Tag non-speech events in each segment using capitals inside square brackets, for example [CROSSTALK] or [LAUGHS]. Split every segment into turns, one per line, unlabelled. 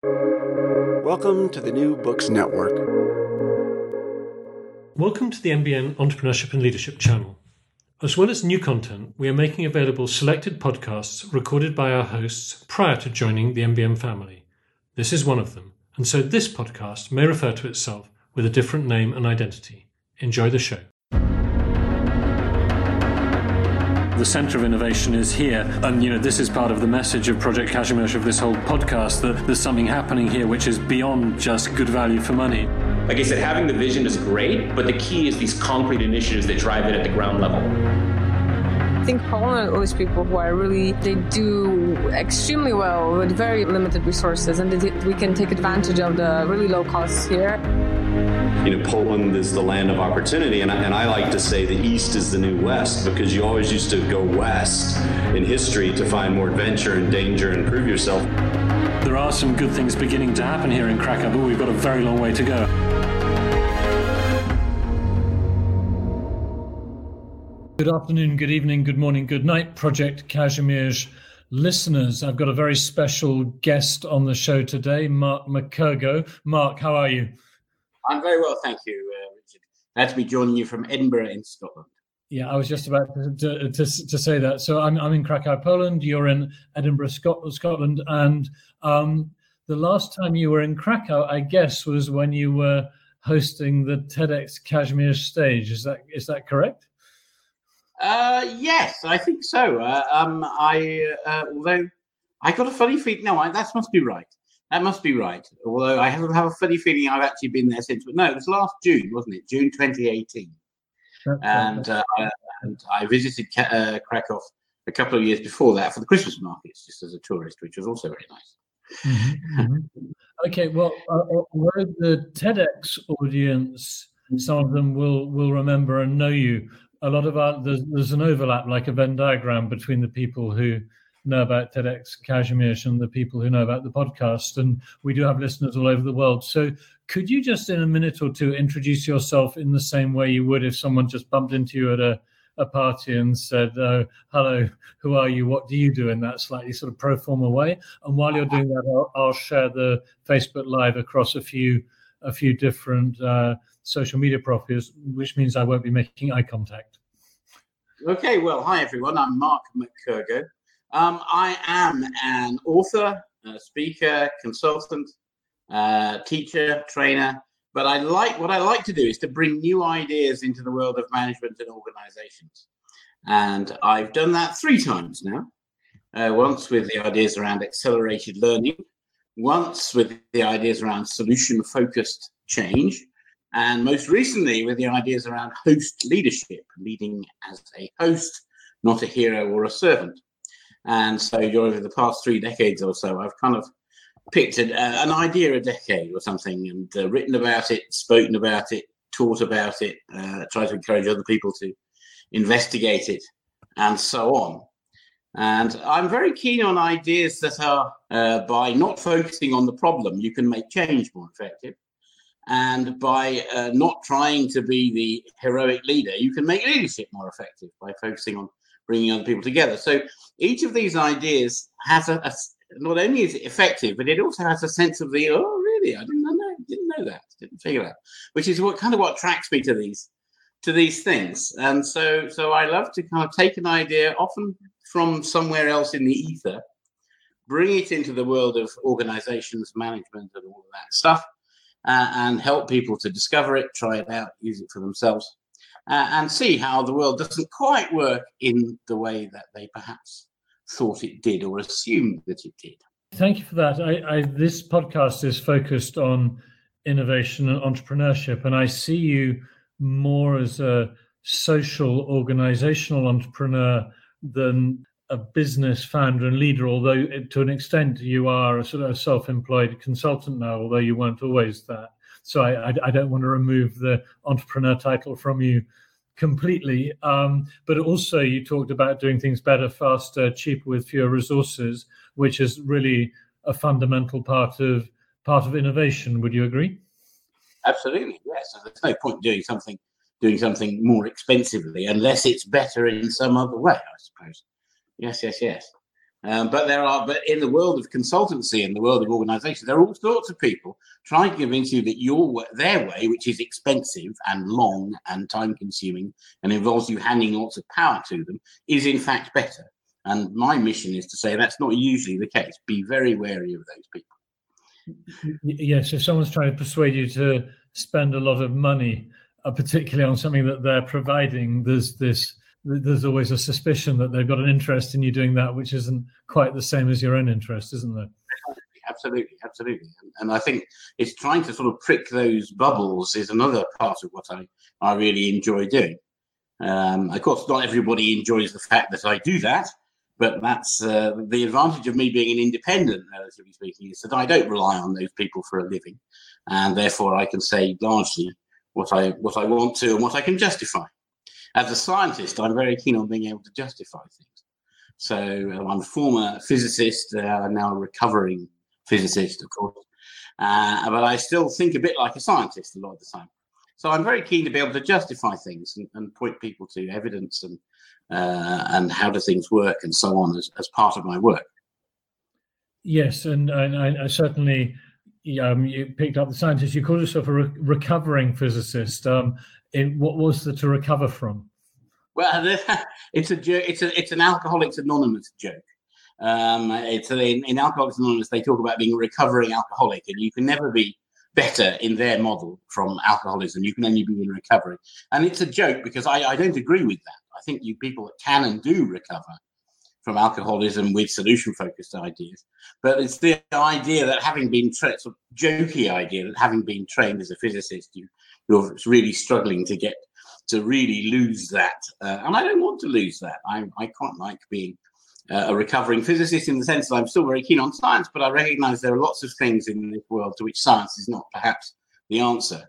Welcome to the New Books Network.
Welcome to the NBN Entrepreneurship and Leadership channel. As well as new content, we are making available selected podcasts recorded by our hosts prior to joining the NBN family. This is one of them, and so this podcast may refer to itself with a different name and identity. Enjoy the show. The centre of innovation is here. And, you know, this is part of the message of Project Kazimierz of this whole podcast that there's something happening here which is beyond just good value for money.
Like I said, having the vision is great, but the key is these concrete initiatives that drive it at the ground level.
I think Poland always people who are really, they do extremely well with very limited resources and we can take advantage of the really low costs here
you know, Poland is the land of opportunity. And I, and I like to say the East is the new West because you always used to go West in history to find more adventure and danger and prove yourself.
There are some good things beginning to happen here in Krakow, but we've got a very long way to go. Good afternoon, good evening, good morning, good night, Project Kazimierz listeners. I've got a very special guest on the show today, Mark McKergow. Mark, how are you?
I'm very well, thank you, uh, Richard. Glad to be joining you from Edinburgh in Scotland.
Yeah, I was just about to, to, to, to, say that. So I'm, I'm in Krakow, Poland. You're in Edinburgh, Scotland. And um, the last time you were in Krakow, I guess, was when you were hosting the TEDx Kazimierz stage. Is that is that correct?
Uh, yes, I think so. Uh, um, I uh, although I got a funny feeling. No, I, that must be right. That must be right. Although I have, have a funny feeling I've actually been there since. But no, it was last June, wasn't it? June 2018. and, uh, and I visited uh, Krakow a couple of years before that for the Christmas markets, just as a tourist, which was also very nice.
Mm-hmm, mm-hmm. Okay, well, uh, uh the TEDx audience, some of them will will remember and know you. A lot of our there's, there's an overlap, like a Venn diagram, between the people who know about TEDx Kazimierz and the people who know about the podcast. And we do have listeners all over the world. So could you just in a minute or two introduce yourself in the same way you would if someone just bumped into you at a, a party and said, oh, hello, who are you? What do you do in that slightly sort of pro forma way? And while you're doing that, I'll, I'll share the Facebook Live across a few a few different uh, social media profiles, which means I won't be making eye contact.
Okay, well, hi everyone. I'm Mark McKergow. Um, I am an author, speaker, consultant, uh, teacher, trainer. But I like what I like to do is to bring new ideas into the world of management and organizations. And I've done that three times now. Uh, once with the ideas around accelerated learning, once with the ideas around solution focused change, and most recently with the ideas around host leadership, leading as a host, not a hero or a servant. And so over the past three decades or so, I've kind of picked an, an idea a decade or something and uh, written about it, spoken about it, taught about it, uh, tried to encourage other people to investigate it, and so on. And I'm very keen on ideas that are uh, by not focusing on the problem, you can make change more effective. And by uh, not trying to be the heroic leader, you can make leadership more effective by focusing on bringing other people together. So each of these ideas has a, a not only is it effective, but it also has a sense of the oh really? I didn't know didn't know that. Didn't figure that, which is what kind of what attracts me to these to these things. And so so I love to kind of take an idea often from somewhere else in the ether, bring it into the world of organizations, management, and all of that stuff, uh, and help people to discover it, try it out, use it for themselves uh, and see how the world doesn't quite work in the way that they perhaps thought it did or assumed that it did.
Thank you for that. I, I, this podcast is focused on innovation and entrepreneurship, and I see you more as a social organizational entrepreneur than a business founder and leader, although to an extent you are a sort of self-employed consultant now, although you weren't always that. So I, I, I don't want to remove the entrepreneur title from you completely. Um, but also, you talked about doing things better, faster, cheaper, with fewer resources, which is really a fundamental part of part of innovation. Would you agree?
Absolutely, yes. There's no point doing something doing something more expensively unless it's better in some other way. I suppose. Yes, yes, yes. Um, but there are, but in the world of consultancy in the world of organization, there are all sorts of people trying to convince you that your their way, which is expensive and long and time consuming and involves you handing lots of power to them, is in fact better. And my mission is to say that's not usually the case. Be very wary of those people.
Yes, if someone's trying to persuade you to spend a lot of money, uh, particularly on something that they're providing, there's this there's always a suspicion that they've got an interest in you doing that, which isn't quite the same as your own interest, isn't there?
Absolutely, absolutely. And I think it's trying to sort of prick those bubbles is another part of what I, I really enjoy doing. Um, of course, not everybody enjoys the fact that I do that, but that's uh, the advantage of me being an independent, relatively speaking, is that I don't rely on those people for a living, and therefore I can say largely what I what I want to and what I can justify as a scientist, I'm very keen on being able to justify things. So uh, I'm a former physicist, uh, now a recovering physicist, of course, uh, but I still think a bit like a scientist a lot of the time. So I'm very keen to be able to justify things and, and point people to evidence and uh, and how do things work and so on as, as part of my work.
Yes, and, I, I certainly um, you picked up the scientist. You called yourself a re- recovering physicist. Um, in, what was the to recover from?
Well, [LAUGHS] it's a joke. It's a it's an Alcoholics Anonymous joke. Um, it's a, in, in Alcoholics Anonymous they talk about being a recovering alcoholic, and you can never be better in their model from alcoholism. You can only be in recovery, and it's a joke because I, I don't agree with that. I think you people can and do recover from alcoholism with solution focused ideas. But it's the idea that having been trained, sort of jokey idea that having been trained as a physicist, you, you're really struggling to get to really lose that. Uh, and I don't want to lose that. I, I quite like being uh, a recovering physicist in the sense that I'm still very keen on science, but I recognize there are lots of things in this world to which science is not perhaps the answer.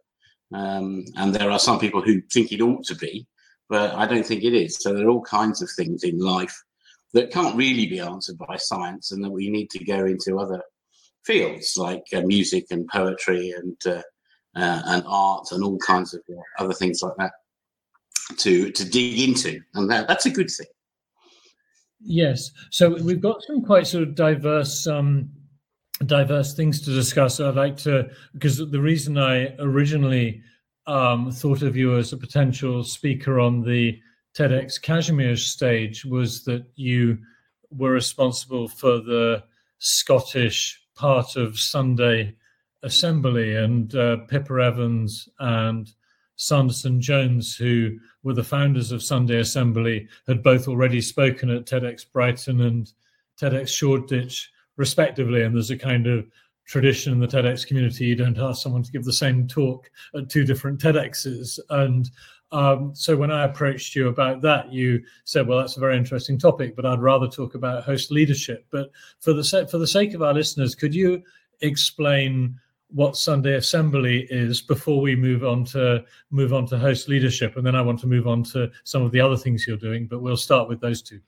Um, and there are some people who think it ought to be, but I don't think it is. So there are all kinds of things in life that can't really be answered by science, and that we need to go into other fields like uh, music and poetry and uh, uh, and art and all kinds of uh, other things like that to to dig into, and that, that's a good thing.
Yes, so we've got some quite sort of diverse um, diverse things to discuss. I'd like to because the reason I originally um, thought of you as a potential speaker on the TEDx Kazimierz stage was that you were responsible for the Scottish part of Sunday Assembly, and uh, Pippa Evans and Sanderson Jones, who were the founders of Sunday Assembly, had both already spoken at TEDx Brighton and TEDx Shoreditch, respectively. And there's a kind of tradition in the TEDx community. You don't ask someone to give the same talk at two different TEDx's. And um, so when I approached you about that, you said, "Well, that's a very interesting topic, but I'd rather talk about host leadership." But for the for the sake of our listeners, could you explain what Sunday Assembly is before we move on to move on to host leadership, and then I want to move on to some of the other things you're doing. But we'll start with those two.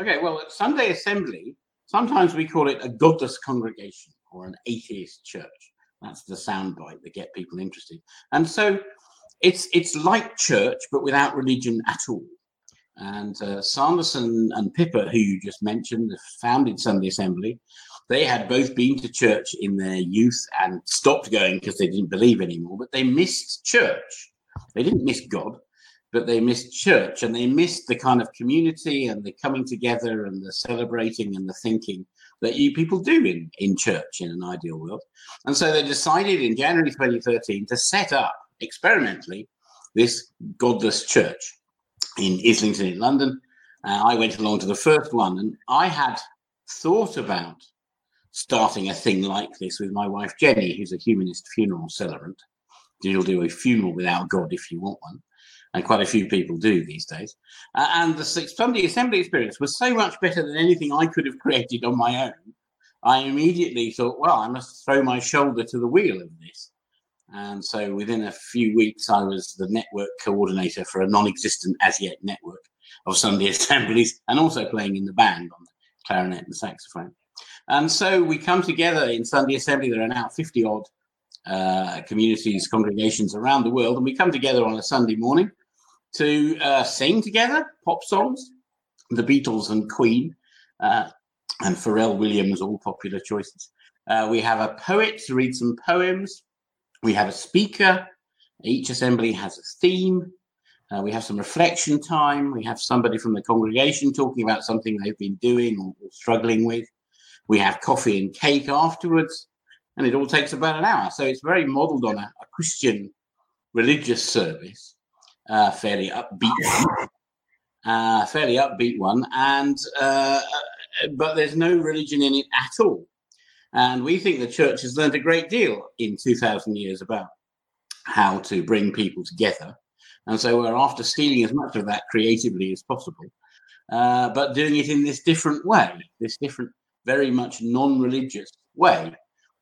Okay. Well, Sunday Assembly. Sometimes we call it a godless congregation or an atheist church. That's the soundbite that get people interested. And so it's it's like church but without religion at all. And uh, Sanderson and Pippa, who you just mentioned, founded Sunday Assembly. They had both been to church in their youth and stopped going because they didn't believe anymore. But they missed church. They didn't miss God, but they missed church and they missed the kind of community and the coming together and the celebrating and the thinking that you people do in, in church in an ideal world. And so they decided in January 2013 to set up experimentally this godless church in Islington in London. Uh, I went along to the first one, and I had thought about starting a thing like this with my wife Jenny, who's a humanist funeral celebrant. You'll do a funeral without God if you want one, and quite a few people do these days. Uh, and the Sunday Assembly experience was so much better than anything I could have [LAUGHS] created on my own. I immediately thought, well, I must throw my shoulder to the wheel of this. And so within a few weeks, I was the network coordinator for a non existent as yet network of Sunday [LAUGHS] assemblies and also playing in the band on the clarinet and saxophone. And so we come together in Sunday assembly. There are now 50 odd uh, communities, congregations around the world, and we come together on a Sunday morning to uh, sing together pop songs, the Beatles and Queen, uh, and Pharrell Williams, all popular choices. Uh, we have a poet to read some poems. We have a speaker. Each assembly has a theme. Uh, we have some reflection time. We have somebody from the congregation talking about something they've been doing or, or struggling with. We have coffee and cake afterwards, and it all takes about an hour. So it's very modeled on a, a Christian religious service, uh, fairly upbeat, uh, fairly upbeat one, and uh, but there's no religion in it at all. And we think the church has learned a great deal in 2,000 years about how to bring people together. And so we're after stealing as much of that creatively as possible, uh, but doing it in this different way, this different, very much non religious way.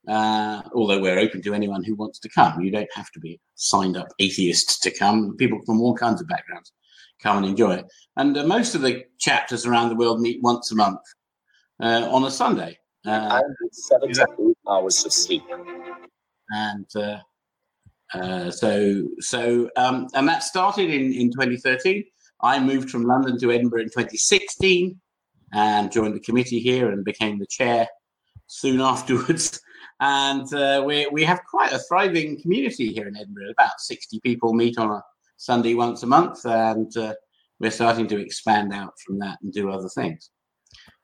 Uh, although we're open to anyone who wants to come. You don't have to be signed up atheists to come. People from all kinds of backgrounds come and enjoy it. And uh, most of the chapters around the world meet once a month uh, on a Sunday.
Uh, and seven to eight hours of sleep.
And uh, uh, so, so, um, and that started in, in 2013. I moved from London to Edinburgh in 2016 and joined the committee here and became the chair soon [LAUGHS] afterwards. And uh, we, we have quite a thriving community here in Edinburgh. About 60 people meet on a Sunday once a month, and uh, we're starting to expand out from that and do other things.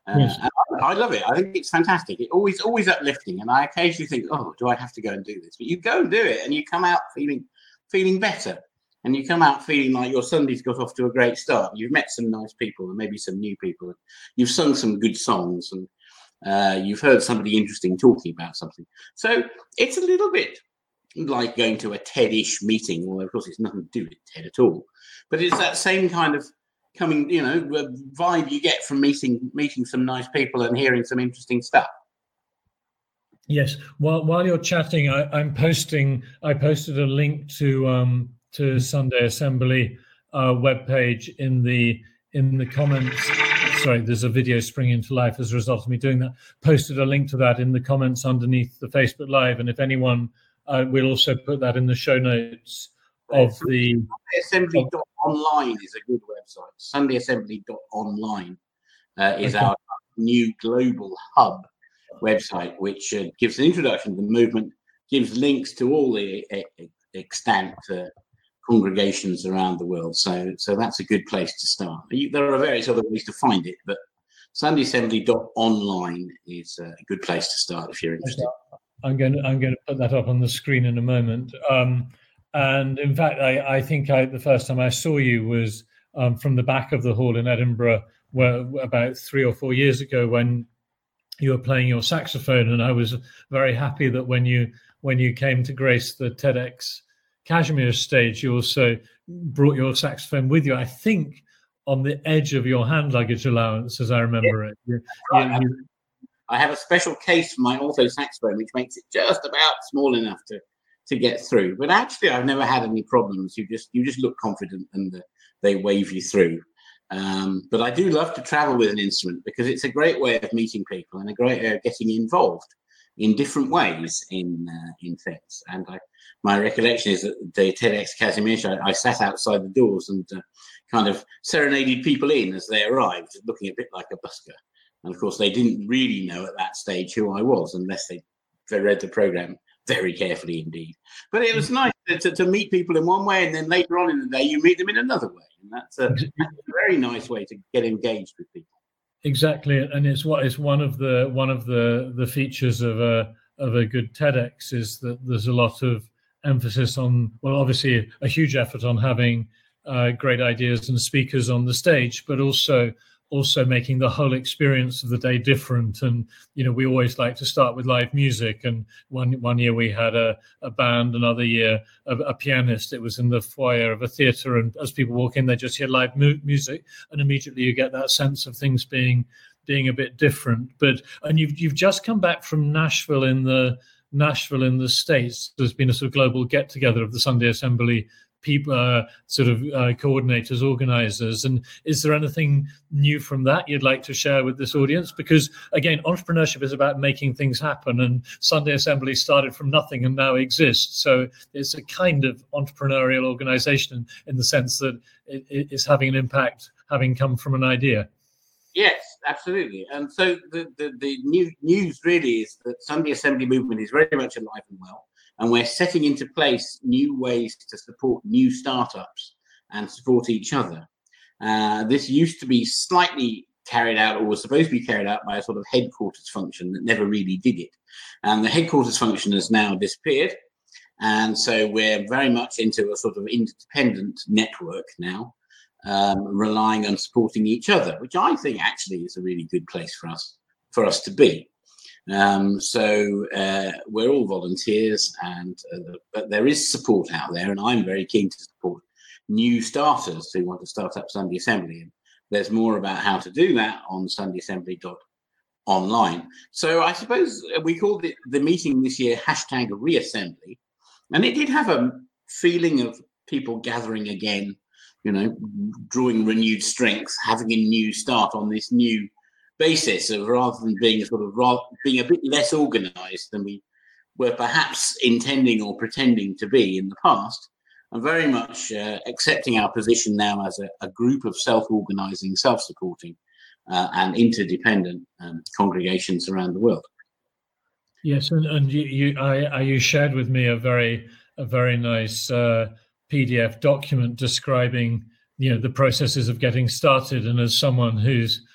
Uh, yes. I, I, love it. I think it's fantastic. It always always uplifting, and I occasionally think, "Oh, do I have to go and do this?" But you go and do it, and you come out feeling feeling better, and you come out feeling like your Sunday's got off to a great start. You've met some nice people, and maybe some new people. You've sung some good songs, and uh, you've heard somebody interesting talking about something. So it's a little bit like going to a TED-ish meeting, although of course it's nothing to do with TED at all. But it's that same kind of coming, you know, vibe you get from meeting meeting some nice people and hearing some interesting stuff.
Yes. While while you're chatting, I, I'm posting. I posted a link to um, to Sunday Assembly uh, webpage in the in the comments. Sorry, there's a video springing to life as a result of me doing that. Posted a link to that in the comments underneath the Facebook Live, and if anyone, uh, we'll also put that in the show notes of the
SundayAssembly.online is a good website. SundayAssembly.online uh, is okay. our new global hub website, which uh, gives an introduction to the movement, gives links to all the uh, extant uh, congregations around the world. So, so that's a good place to start. There are various other ways to find it, but SundayAssembly.online is a good place to start if you're interested.
I'm going to I'm going to put that up on the screen in a moment. Um, and in fact, I, I think I, the first time I saw you was um, from the back of the hall in Edinburgh, where about three or four years ago when you were playing your saxophone, and I was very happy that when you when you came to grace the TEDx Kazimierz stage, you also brought your saxophone with you. I think on the edge of your hand luggage allowance, as I remember yeah. it. You,
right. you, I have a special case for my alto saxophone, which makes it just about small enough to to get through. But actually, I've never had any problems. You just you just look confident, and the, they wave you through. Um, but I do love to travel with an instrument because it's a great way of meeting people and a great way of getting involved in different ways in uh, in things. And I, my recollection is that the TEDx Kazimierz, I, I sat outside the doors and uh, kind of serenaded people in as they arrived, looking a bit like a busker. And of course, they didn't really know at that stage who I was unless they, they read the program very carefully indeed. But it was nice to, to, to, meet people in one way, and then later on in the day, you meet them in another way. And that's a, that's a very nice way to get engaged with people.
Exactly, and it's what is one of the one of the the features of a of a good TEDx is that there's a lot of emphasis on well, obviously a huge effort on having uh, great ideas and speakers on the stage, but also also making the whole experience of the day different. And you know, we always like to start with live music. And one one year we had a, a band, another year a, a pianist. It was in the foyer of a theatre, and as people walk in, they just hear live mu- music, and immediately you get that sense of things being being a bit different. But and you've you've just come back from Nashville in the Nashville in the States. There's been a sort of global get together of the Sunday Assembly people, uh, sort of uh, coordinators, organizers. And is there anything new from that you'd like to share with this audience? Because again, entrepreneurship is about making things happen, and Sunday Assembly started from nothing and now exists. So it's a kind of entrepreneurial organization in the sense that it is having an impact, having come from an idea.
Yes, absolutely. And so the, the, the new news really is that Sunday Assembly movement is very much alive and well, and we're setting into place new ways to support new startups and support each other. Uh, this used to be slightly carried out or was supposed to be carried out by a sort of headquarters function that never really did it. And the headquarters function has now disappeared. And so we're very much into a sort of independent network now, um, relying on supporting each other, which I think actually is a really good place for us for us to be. Um, so uh, we're all volunteers, and uh, but there is support out there, and I'm very keen to support new starters who want to start up Sunday Assembly. And there's more about how to do that on sundayassembly.online. So I suppose we called it the meeting this year hashtag reassembly. And it did have a feeling of people gathering again, you know, drawing renewed strength, having a new start on this new basis of rather than being a sort of rather, being a bit less organized than we were perhaps intending or pretending to be in the past I'm very much uh, accepting our position now as a, a group of self-organizing, self-supporting, uh, and interdependent um, congregations around the world.
Yes, and, and you, you, I, you shared with me a very, a very nice uh, PDF document describing, you know, the processes of getting started. And as someone who's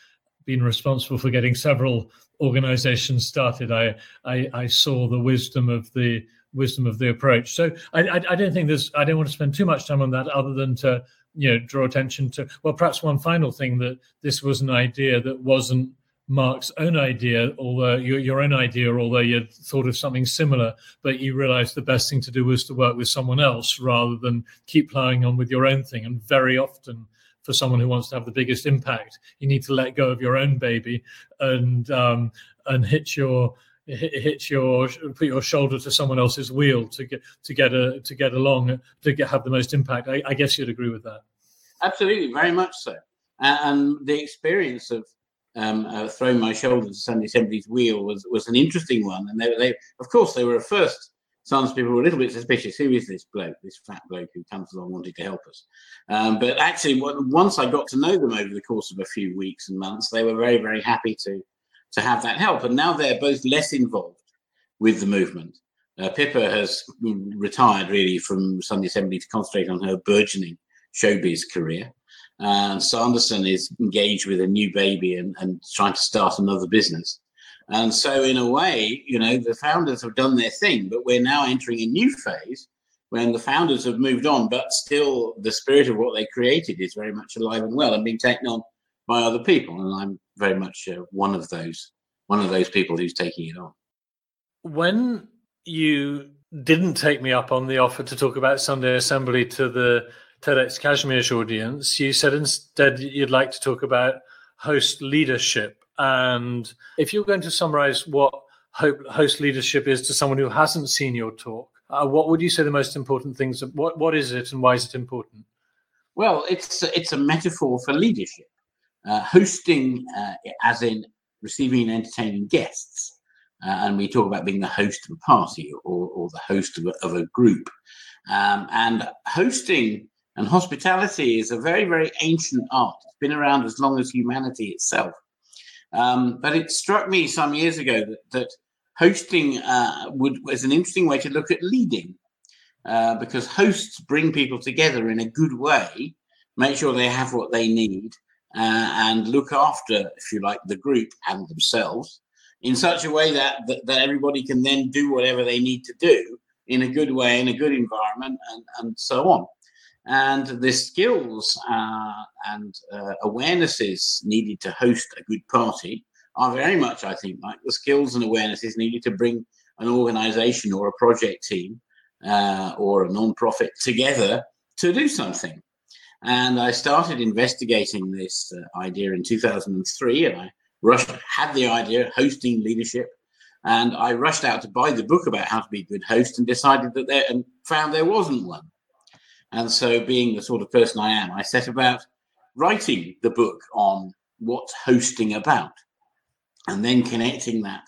been responsible for getting several organizations started, I, I, I saw the wisdom of the wisdom of the approach. So I, I, I, don't think there's. I don't want to spend too much time on that, other than to you know draw attention to. Well, perhaps one final thing that this was an idea that wasn't Mark's own idea, although your, your own idea, although you'd thought of something similar, but you realized the best thing to do was to work with someone else rather than keep plowing on with your own thing. And very often, for someone who wants to have the biggest impact, you need to let go of your own baby and um, and hit your hit your put your shoulder to someone else's wheel to get to get a to get along to get have the most impact. I, I guess you'd agree with that.
Absolutely, very much so. And, the experience of um, uh, throwing my shoulder to Sunday Assembly's wheel was was an interesting one. And they, they of course, they were a first. Some people were a little bit suspicious. Who is this bloke, this fat bloke who comes along wanting to help us? Um, but actually, once I got to know them over the course of a few weeks and months, they were very, very happy to to have that help. And now they're both less involved with the movement. Uh, Pippa has retired really from Sunday Assembly to concentrate on her burgeoning showbiz career. And Sanderson is engaged with a new baby and, and trying to start another business. And so, in a way, you know, the founders have done their thing, but we're now entering a new phase when the founders have moved on, but still the spirit of what they created is very much alive and well and being taken on by other people. And I'm very much uh, one of those one of those people who's taking it on.
When you didn't take me up on the offer to talk about Sunday Assembly to the TEDx Kazimierz's audience, you said instead you'd like to talk about host leadership. And if you're going to summarize what host leadership is to someone who hasn't seen your talk, uh, what would you say the most important things? What what is it, and why is it important?
Well, it's it's a metaphor for leadership uh, hosting, uh, as in receiving and entertaining guests. Uh, and we talk about being the host of a party or, or the host of a, of a group. Um, and hosting and hospitality is a very, very ancient art. It's been around as long as humanity itself. Um, but it struck me some years ago that, that hosting uh, would was an interesting way to look at leading, uh, because hosts bring people together in a good way, make sure they have what they need, uh, and look after, if you like, the group and themselves in such a way that, that, that everybody can then do whatever they need to do in a good way, in a good environment, and, and so on. And the skills uh, and uh, awarenesses needed to host a good party are very much, I think, like the skills and awarenesses needed to bring an organization or a project team uh, or a non-profit together to do something. And I started investigating this uh, idea in 2003, and I rushed, had the idea of hosting leadership, and I rushed out to buy the book about how to be a good host, and decided that there and found there wasn't one. And so, being the sort of person I am, I set about writing the book on what's hosting about, and then connecting that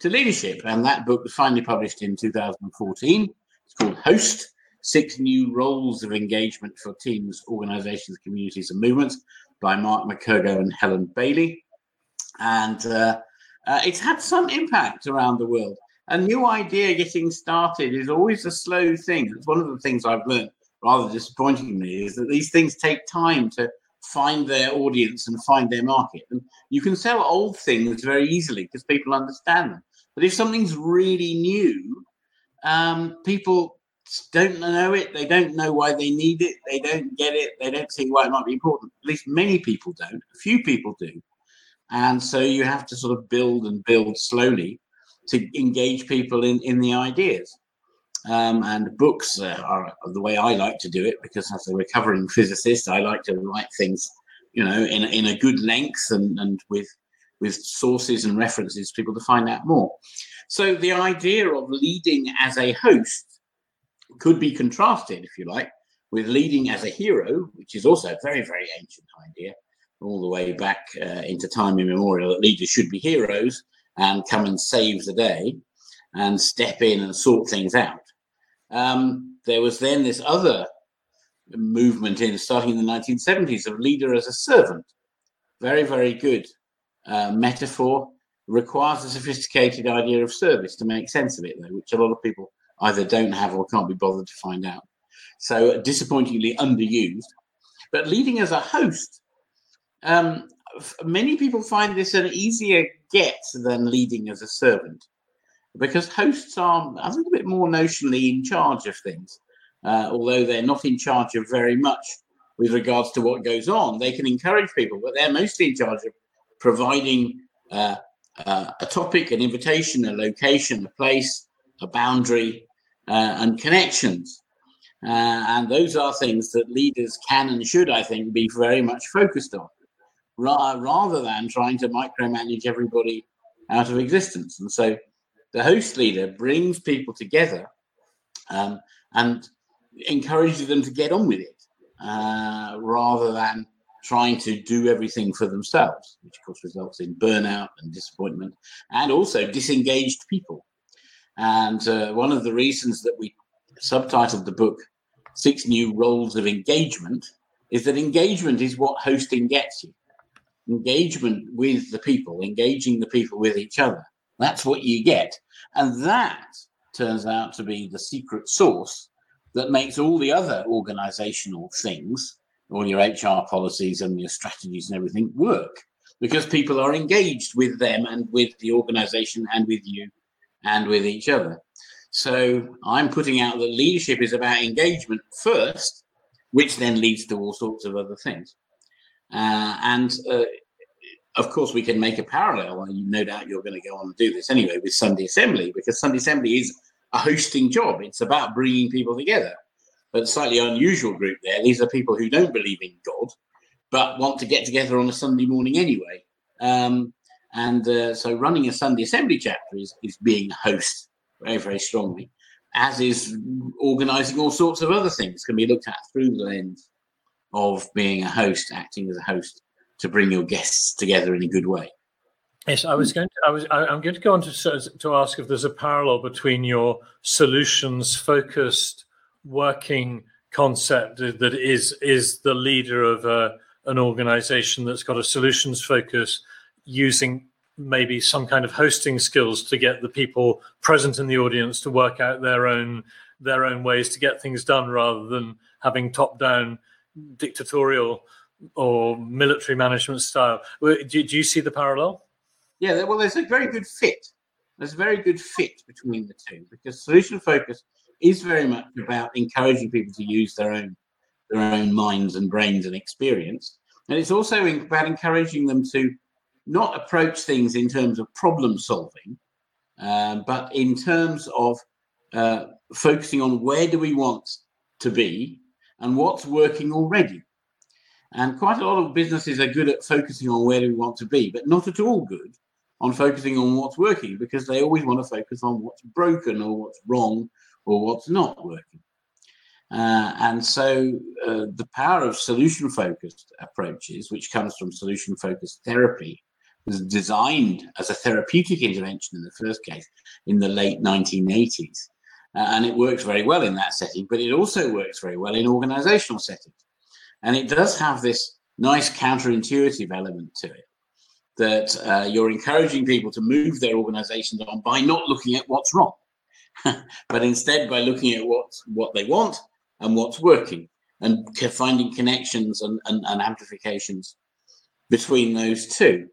to leadership. And that book was finally published in 2014. It's called Host Six New Roles of Engagement for Teams, Organizations, Communities, and Movements by Mark McKergow and Helen Bailey. and uh, uh, it's had some impact around the world. A new idea getting started is always a slow thing. It's one of the things I've learned, rather disappointingly, is that these things take time to find their audience and find their market. And you can sell old things very easily because people understand them. But if something's really new, um, people don't know it. They don't know why they need it. They don't get it. They don't see why it might be important. At least many people don't. A few people do. And so you have to sort of build and build slowly to engage people in, in the ideas. Um, and books uh, are the way I like to do it because as a recovering physicist, I like to write things, you know, in, in a good length and, and with with sources and references people to find out more. So the idea of leading as a host could be contrasted, if you like, with leading as a hero, which is also a very, very ancient idea, all the way back uh, into time immemorial that leaders should be heroes and come and save the day and step in and sort things out. Um, there was then this other movement in starting in the 1970s of leader as a servant. Very, very good uh, metaphor. Requires a sophisticated idea of service to make sense of it, though, which a lot of people either don't have or can't be bothered to find out. So disappointingly underused. But leading as a host um, many people find this an easier get than leading as a servant because hosts are a little bit more notionally in charge of things. Uh, although they're not in charge of very much with regards to what goes on, they can encourage people, but they're mostly in charge of providing uh, uh, a topic, an invitation, a location, a place, a boundary, uh, and connections. Uh, and those are things that leaders can and should, I think, be very much focused on ra- rather than trying to micromanage everybody out of existence. And so the host leader brings people together um, and encourages them to get on with it uh, rather than trying to do everything for themselves, which of course results in burnout and disappointment and also disengaged people. And uh, one of the reasons that we subtitled the book Six New Roles of Engagement is that engagement is what hosting gets you engagement with the people, engaging the people with each other. That's what you get. And that turns out to be the secret sauce that makes all the other organizational things, all your HR policies and your strategies and everything work because people are engaged with them and with the organization and with you and with each other. So I'm putting out that leadership is about engagement first, which then leads to all sorts of other things. Uh, and uh, of course, we can make a parallel, and no doubt you're going to go on and do this anyway with Sunday Assembly, because Sunday Assembly is a hosting job. It's about bringing people together. But slightly unusual group there. These are people who don't believe in God, but want to get together on a Sunday morning anyway. Um, and uh, so running a Sunday Assembly chapter is, is being a host very, very strongly, as is organizing all sorts of other things can be looked at through the lens of being a host, acting as a host to bring your guests together in a good way.
Yes, I was going to. I was. I, am going to go on to to ask if there's a parallel between your solutions focused working concept that is is the leader of a, an organization that's got a solutions focus using maybe some kind of hosting skills to get the people present in the audience to work out their own their own ways to get things done rather than having top down dictatorial or military management style. Do, do you see the parallel?
Yeah, well, there's a very good fit. There's a very good fit between the two because solution focus is very much about encouraging people to use their own their own minds and brains and experience, and it's also about encouraging them to not approach things in terms of problem solving, um, but in terms of uh, focusing on where do we want to be and what's working already. And quite a lot of businesses are good at focusing on where we want to be, but not at all good on focusing on what's working because they always want to focus on what's broken or what's wrong or what's not working. Uh, and so uh, the power of solution focused approaches, which comes from solution focused therapy, was designed as a therapeutic intervention in the first case in the late 1980s. Uh, and it works very well in that setting, but it also works very well in organizational settings. And it does have this nice counterintuitive element to it that uh, you're encouraging people to move their organizations on by not looking at what's wrong, [LAUGHS] but instead by looking at what, what they want and what's working and finding connections and, and, and amplifications between those two.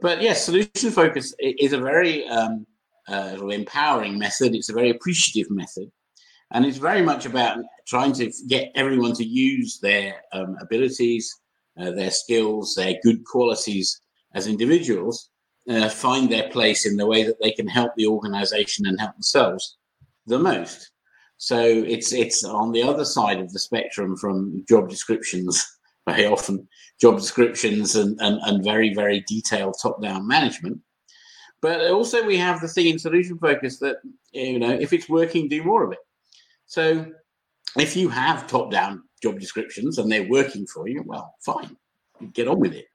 But yes, solution focus is a very um, uh, empowering method. It's a very appreciative method. And it's very much about trying to get everyone to use their um, abilities, uh, their skills, their good qualities as individuals, uh, find their place in the way that they can help the organization and help themselves the most. So it's it's on the other side of the spectrum from job descriptions, [LAUGHS] very often job descriptions and, and, and very, very detailed top-down management. But also we have the thing in solution focus that, you know, if it's working, do more of it. So if you have top down job descriptions and they're working for you, well, fine, get on with it.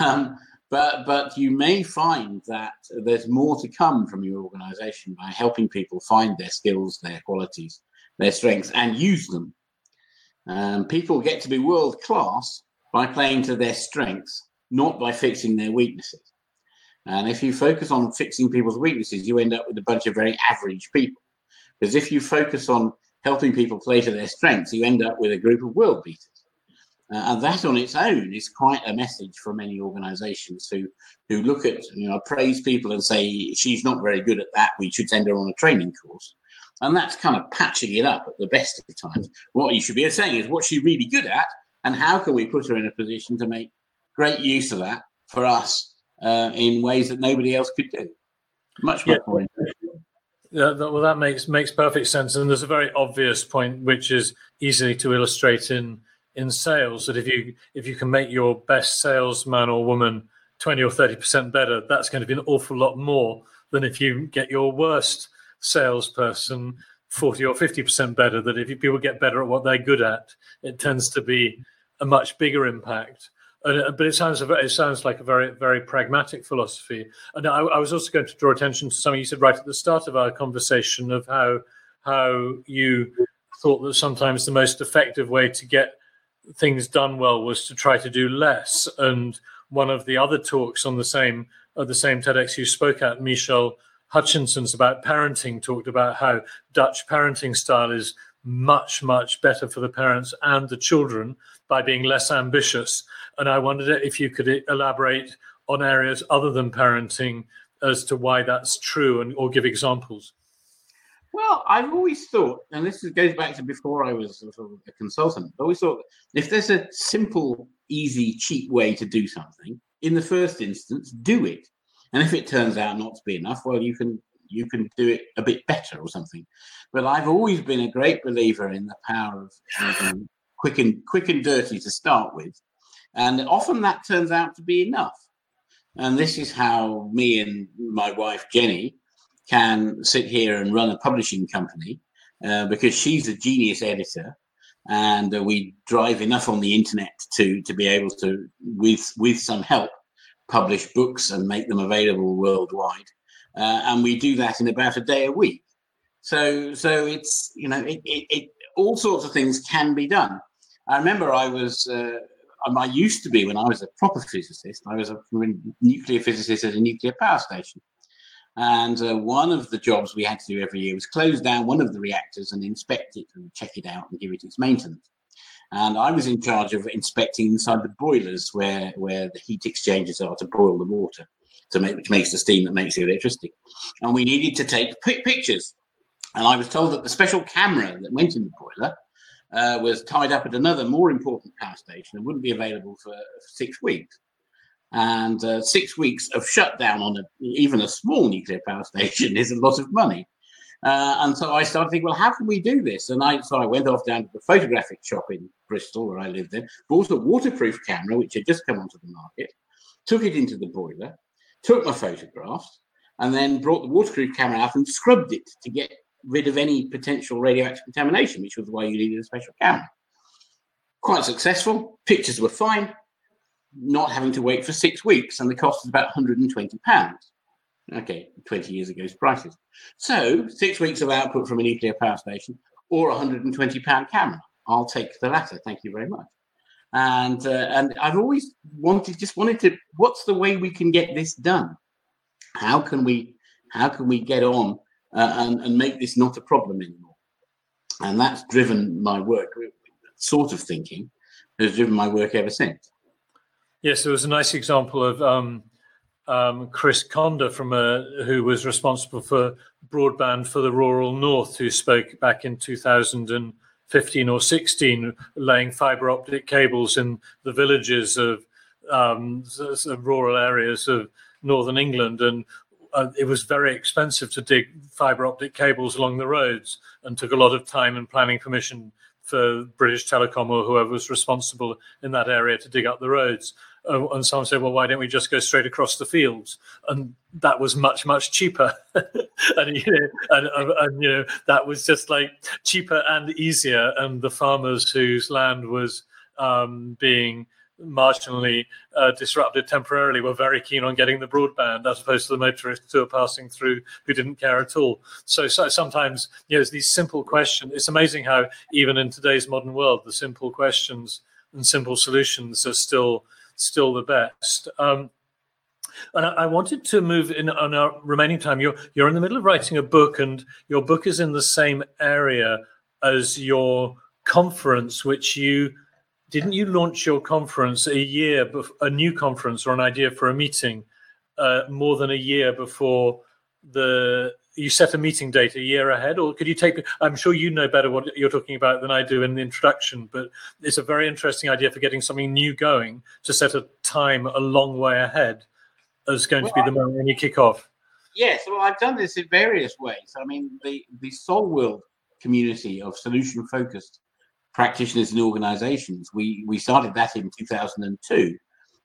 Um, but but you may find that there's more to come from your organization by helping people find their skills, their qualities, their strengths, and use them. Um, people get to be world class by playing to their strengths, not by fixing their weaknesses. And if you focus on fixing people's weaknesses, you end up with a bunch of very average people. Because if you focus on helping people play to their strengths, you end up with a group of world beaters. Uh, and that on its own is quite a message for many organizations who, who look at, you know, praise people and say, she's not very good at that. We should send her on a training course. And that's kind of patching it up at the best of times. What you should be saying is what she's really good at and how can we put her in a position to make great use of that for us uh, in ways that nobody else could do. Much, much yeah. more
Yeah, well, that makes makes perfect sense, and there's a very obvious point which is easily to illustrate in in sales that if you if you can make your best salesman or woman twenty or thirty percent better, that's going to be an awful lot more than if you get your worst salesperson forty or fifty percent better. That if people get better at what they're good at, it tends to be a much bigger impact. Uh, but it sounds it sounds like a very very pragmatic philosophy. And I, I, was also going to draw attention to something you said right at the start of our conversation of how how you thought that sometimes the most effective way to get things done well was to try to do less. And one of the other talks on the same the same TEDx you spoke at, Michele Hutchison's about parenting, talked about how Dutch parenting style is much much better for the parents and the children by being less ambitious and I wondered if you could elaborate on areas other than parenting as to why that's true and or give examples.
Well, I've always thought, and this goes back to before I was a consultant, I always thought if there's a simple, easy, cheap way to do something, in the first instance, do it. And if it turns out not to be enough, well, you can you can do it a bit better or something. But I've always been a great believer in the power of quick and quick and dirty to start with, and often that turns out to be enough. And this is how me and my wife, Jenny, can sit here and run a publishing company uh, because she's a genius editor and uh, we drive enough on the internet to, to be able to, with, with some help, publish books and make them available worldwide. Uh, and we do that in about a day a week. So, so it's, you know, it, it, it all sorts of things can be done. I remember I was uh, um, I used to be when I was a proper physicist. I was a nuclear physicist at a nuclear power station. And uh, one of the jobs we had to do every year was close down one of the reactors and inspect it and check it out and give it its maintenance. And I was in charge of inspecting inside the boilers where, where the heat exchangers are to boil the water, to make, which makes the steam that makes the electricity. And we needed to take pictures. And I was told that the special camera that went in the boiler uh, was tied up at another more important power station and wouldn't be available for, six weeks. And uh, six weeks of shutdown on a, even a small nuclear power [LAUGHS] station is a lot of money. Uh, and so I started thinking, well, how can we do this? And I, so I went off down to the photographic shop in Bristol, where I lived then, bought a waterproof camera, which had just come onto the market, took it into the boiler, took my photographs, and then brought the waterproof camera out and scrubbed it to get rid of any potential radioactive contamination, which was why you needed a special camera. Quite successful. Pictures were fine. Not having to wait for six weeks, and the cost was about 120 pounds. Okay, 20 years ago's prices. So six weeks of output from a nuclear power station or a 120 pound camera. I'll take the latter. Thank you very much. and uh, and I've always wanted, just wanted to. What's the way we can get this done? How can we how can we get on uh, and, and make this not a problem anymore? And that's driven my work. Sort of thinking has driven my work ever since.
Yes, there was a nice example of um, um, Chris Conder from uh, who was responsible for broadband for the rural north, who spoke back in 2015 or 16, laying fiber optic cables in the villages of um, rural areas of northern England, and uh, it was very expensive to dig fiber optic cables along the roads, and took a lot of time and planning permission for British Telecom or whoever was responsible in that area to dig up the roads. Uh, and someone said, "Well, why don't we just go straight across the fields?" And that was much, much cheaper. [LAUGHS] and, you know, and, and, you know, that was just like cheaper and easier. And the farmers whose land was um, being marginally uh, disrupted temporarily were very keen on getting the broadband as opposed to the motorists who are passing through who didn't care at all. So, so sometimes, you know, these simple questions, it's amazing how even in today's modern world, the simple questions and simple solutions are still still the best. Um, and I, I, wanted to move in on our remaining time. You're you're in the middle of writing a book, and your book is in the same area as your conference, which you didn't you launch your conference a year, a new conference or an idea for a meeting, uh, more than a year before the you set a meeting date a year ahead, or could you take? I'm sure you know better what you're talking about than I do in the introduction, but it's a very interesting idea for getting something new going to set a time a long way ahead as going well, to be the moment when you kick off.
Yes, well, I've done this in various ways. I mean, the the SOLWorld community of solution focused practitioners and organizations, we we started that in 2002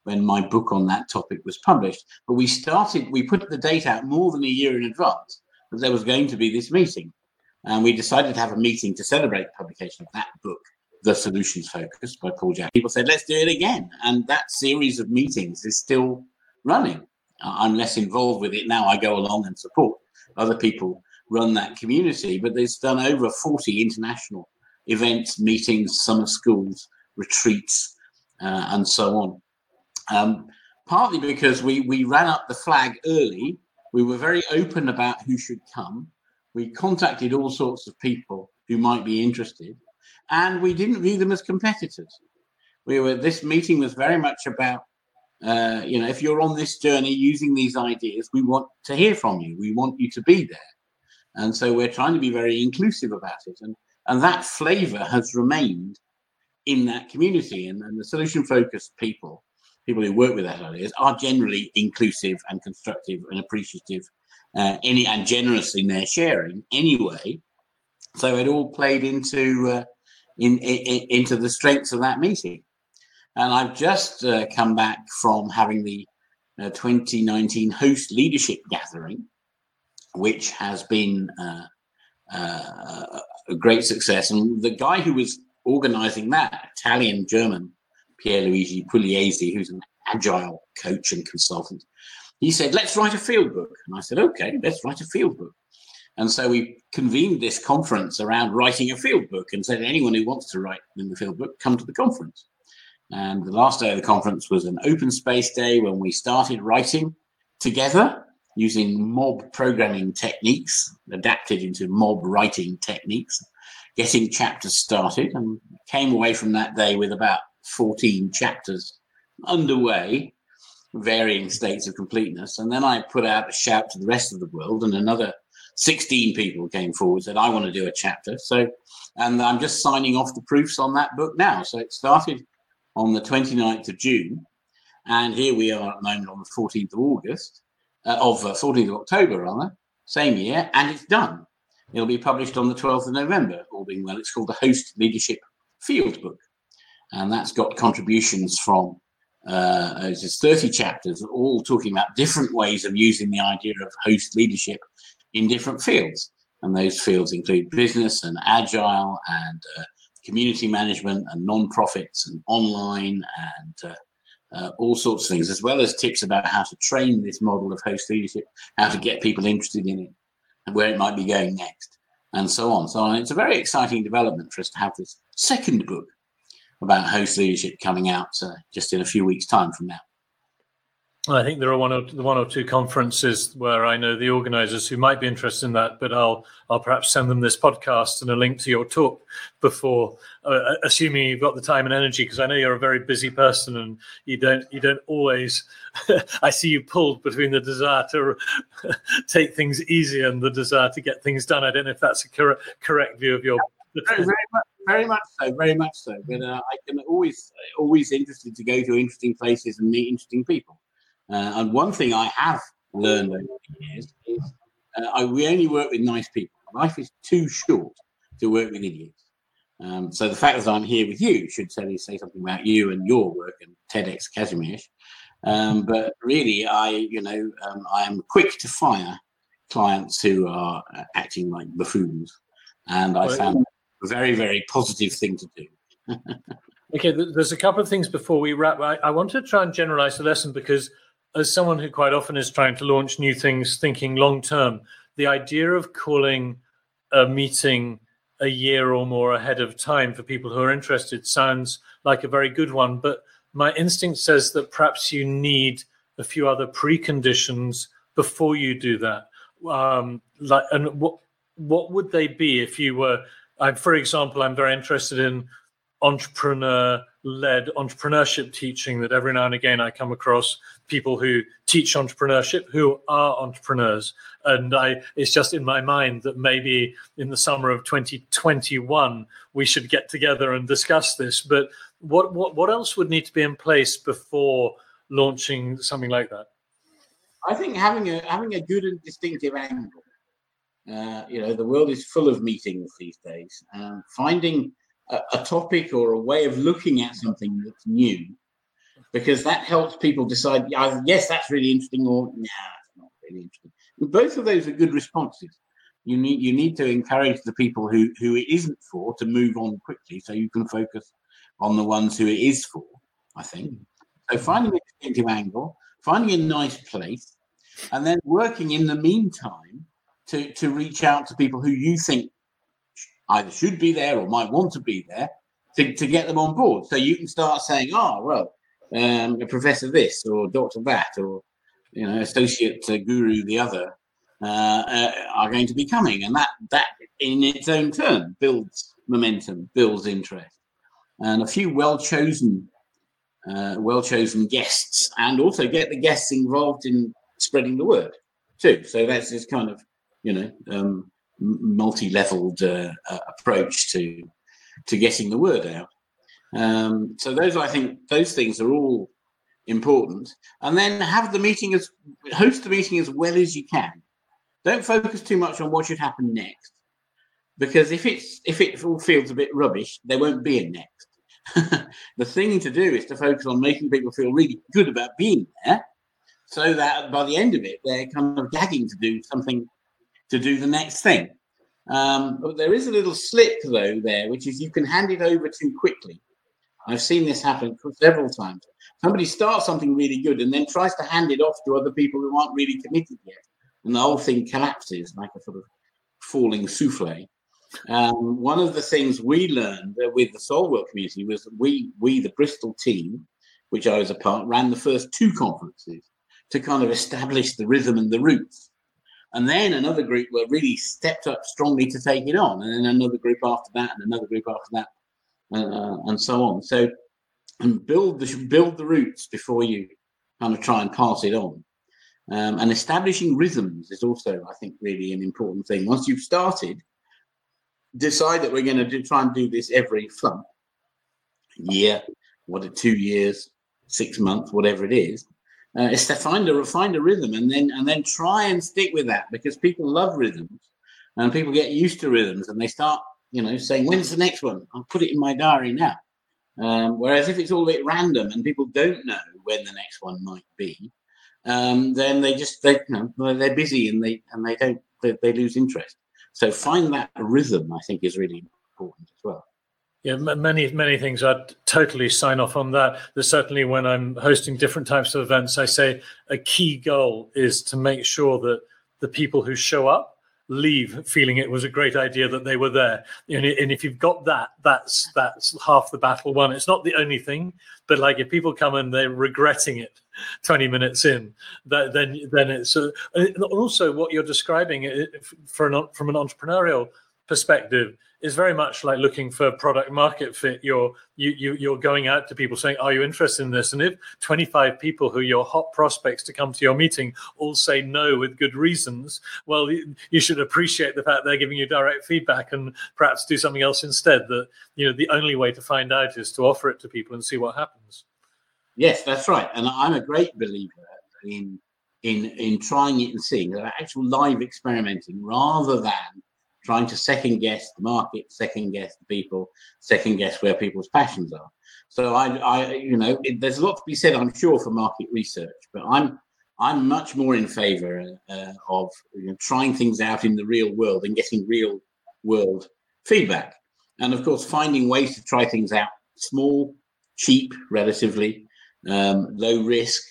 when my book on that topic was published. But we started, we put the date out more than a year in advance that there was going to be this meeting. And we decided to have a meeting to celebrate the publication of that book, The Solutions Focus by Paul Jack. People said, let's do it again. And that series of meetings is still running. Uh, I'm less involved with it now. I go along and support other people run that community, but there's done over 40 international events, meetings, summer schools, retreats, uh, and so on. Um, partly because we, we ran up the flag early we were very open about who should come. We contacted all sorts of people who might be interested, and we didn't view them as competitors. We were. This meeting was very much about, uh, you know, if you're on this journey using these ideas, we want to hear from you. We want you to be there, and so we're trying to be very inclusive about it. And and that flavour has remained in that community. And, and the solution focused people people who work with SLAs are generally inclusive and constructive and appreciative uh, any and generous in their sharing anyway. So it all played into uh, in, in, into the strengths of that meeting. And I've just uh, come back from having the uh, 2019 host leadership gathering, which has been uh, uh, a great success. And the guy who was organizing that, Italian German Pierluigi Pugliese, who's an agile coach and consultant, he said, let's write a field book. And I said, okay, let's write a field book. And so we convened this conference around writing a field book and said, anyone who wants to write in the field book, come to the conference. And the last day of the conference was an open space day when we started writing together using mob programming techniques, adapted into mob writing techniques, getting chapters started, and came away from that day with about 14 chapters underway, varying states of completeness. And then I put out a shout to the rest of the world, and another 16 people came forward said, I want to do a chapter. So, and I'm just signing off the proofs on that book now. So it started on the 29th of June. And here we are at the moment on the 14th of August, uh, of uh, 14th of October, rather, same year, and it's done. It'll be published on the 12th of November, all being well. It's called the Host Leadership Field Book and that's got contributions from uh, it's 30 chapters, all talking about different ways of using the idea of host leadership in different fields. And those fields include business and agile and uh, community management and non-profits and online and uh, uh, all sorts of things, as well as tips about how to train this model of host leadership, how to get people interested in it, and where it might be going next, and so on. So it's a very exciting development for us to have this second book about host leadership coming out uh, just in a few weeks' time from now.
I think there are one or one or two conferences where I know the organisers who might be interested in that, but I'll I'll perhaps send them this podcast and a link to your talk before, uh, assuming you've got the time and energy, because I know you're a very busy person and you don't you don't always. [LAUGHS] I see you pulled between the desire to [LAUGHS] take things easy and the desire to get things done. I don't know if that's a cor- correct view of your.
Very, much, very much so, very much so. But uh, I can always always interested to go to interesting places and meet interesting people. Uh, and one thing I have learned over the years is uh, I, we only work with nice people. Life is too short to work with idiots. Um, so the fact that I'm here with you should certainly say something about you and your work and TEDx Kazimierz. Um, but really, I, you know, um, I am quick to fire clients who are uh, acting like buffoons, and I found a very, very positive thing to do. [LAUGHS]
okay, there's a couple of things before we wrap. I, I want to try and generalize the lesson because as someone who quite often is trying to launch new things, thinking long term, the idea of calling a meeting a year or more ahead of time for people who are interested sounds like a very good one. But my instinct says that perhaps you need a few other preconditions before you do that. Um, like, and what what would they be if you were? I, for example, I'm very interested in entrepreneur led entrepreneurship teaching that every now and again I come across people who teach entrepreneurship who are entrepreneurs. And I it's just in my mind that maybe in the summer of 2021 we should get together and discuss this. But what what what else would need to be in place before launching something like that?
I think having a having a good and distinctive angle. Uh, you know the world is full of meetings these days um, finding a, a topic or a way of looking at something that's new, because that helps people decide, yes, that's really interesting, or nah, it's not really interesting. Both of those are good responses. You need you need to encourage the people who who it isn't for to move on quickly, so you can focus on the ones who it is for. I think so. Hmm. Finding a distinctive angle, finding a nice place, and then working in the meantime to to reach out to people who you think either should be there or might want to be there to, to get them on board. So you can start saying, oh, well, um, Professor this or Doctor that or, you know, Associate uh, Guru the other uh, uh, are going to be coming. And that, that in its own turn builds momentum, builds interest. And a few well chosen, uh, well chosen guests, and also get the guests involved in spreading the word too. So that's this kind of, you know, um, multi-leveled uh, uh, approach to to getting the word out. Um, so those, I think, those things are all important. And then have the meeting as host the meeting as well as you can. Don't focus too much on what should happen next, because if it's if it all feels a bit rubbish, there won't be a next. [LAUGHS] the thing to do is to focus on making people feel really good about being there, so that by the end of it, they're kind of gagging to do something to do the next thing. Um, but there is a little slip though there, which is you can hand it over too quickly. I've seen this happen several times. Somebody starts something really good and then tries to hand it off to other people who aren't really committed yet, and the whole thing collapses like a sort of falling souffle. Um, one of the things we learned with the Soul SOLWorld community was we, we, the Bristol team, which I was a part, ran the first two conferences to kind of establish the rhythm and the roots. And then another group were really stepped up strongly to take it on, and then another group after that, and another group after that, uh, and so on. So, and build the build the roots before you kind of try and pass it on. Um, and establishing rhythms is also, I think, really an important thing. Once you've started, decide that we're going to do, try and do this every flump, year, what, two years, six months, whatever it is, uh, is to find a find a rhythm and then and then try and stick with that because people love rhythms and people get used to rhythms and they start you know saying when's the next one i'll put it in my diary now um, whereas if it's all a bit random and people don't know when the next one might be um, then they just they you know they're busy and they and they don't they, they lose interest so find that rhythm i think is really important as well
yeah, many many things. I'd totally sign off on that. There's certainly when I'm hosting different types of events, I say a key goal is to make sure that the people who show up leave feeling it was a great idea that they were there. And, if you've got that, that's that's half the battle won. It's not the only thing, but like if people come and they're regretting it 20 minutes in, that, then then it's also what you're describing uh, for an, from an entrepreneurial perspective is very much like looking for product market fit. You're you, you you're going out to people saying, "Are you interested in this?" And if 25 people who your hot prospects to come to your meeting all say no with good reasons, well, you, you should appreciate the fact they're giving you direct feedback and perhaps do something else instead. That you know the only way to find out is to offer it to people and see what happens.
Yes, that's right, and I'm a great believer in in in trying it and seeing that actual live experimenting rather than trying to second guess the market, second guess the people, second guess where people's passions are. So I, I you know, it, there's a lot to be said, I'm sure, for market research, but I'm I'm much more in favour uh, of you know, trying things out in the real world and getting real world feedback, and of course finding ways to try things out, small, cheap, relatively, um, low risk.